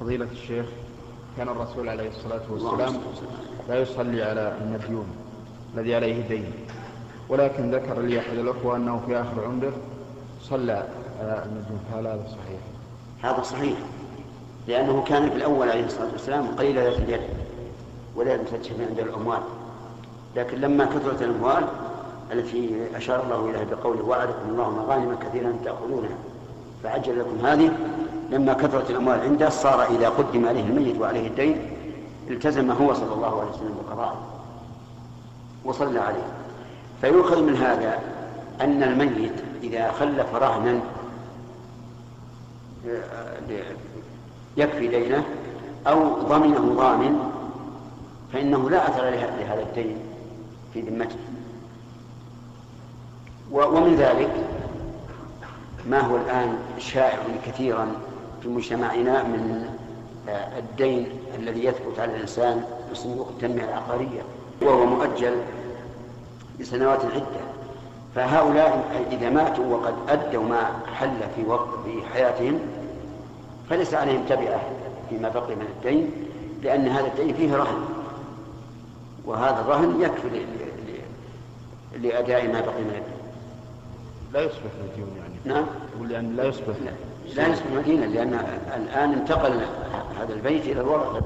فضيلة الشيخ كان الرسول عليه الصلاة والسلام لا يصلي على المديون الذي عليه دين. ولكن ذكر لي أحد الأخوة أنه في آخر عمره صلى على المديون فهل هذا صحيح؟ هذا صحيح لأنه كان في الأول عليه الصلاة والسلام قليل ذات اليد ولا يفتش عند الأموال. لكن لما كثرت الأموال التي أشار الله إليها بقوله وعدكم الله مغانم كثيرا تأخذونها. فعجل لكم هذه. لما كثرت الأموال عنده صار إذا قدم عليه الميت وعليه الدين التزم هو صلى الله عليه وسلم بقضائه وصلى عليه. فيؤخذ من هذا أن الميت إذا خلف رهنا يكفي دينه أو ضمنه ضامن فإنه لا أثر لهذا الدين في ذمته. ومن ذلك ما هو الآن شائع كثيرا في مجتمعنا من الدين الذي يثبت على الإنسان بصندوق التنمية العقارية وهو مؤجل لسنوات عدة. فهؤلاء إذا ماتوا وقد أدوا ما حل في وقت في حياتهم فليس عليهم تبعة فيما بقي من الدين لأن هذا الدين فيه رهن. وهذا الرهن يكفي لأداء ما بقي من الدين. لا يصبح مديون يعني. نعم. يقول لأن لا يصبح. لا, لا يصبح مدينة لأن الآن انتقل هذا البيت إلى الورثة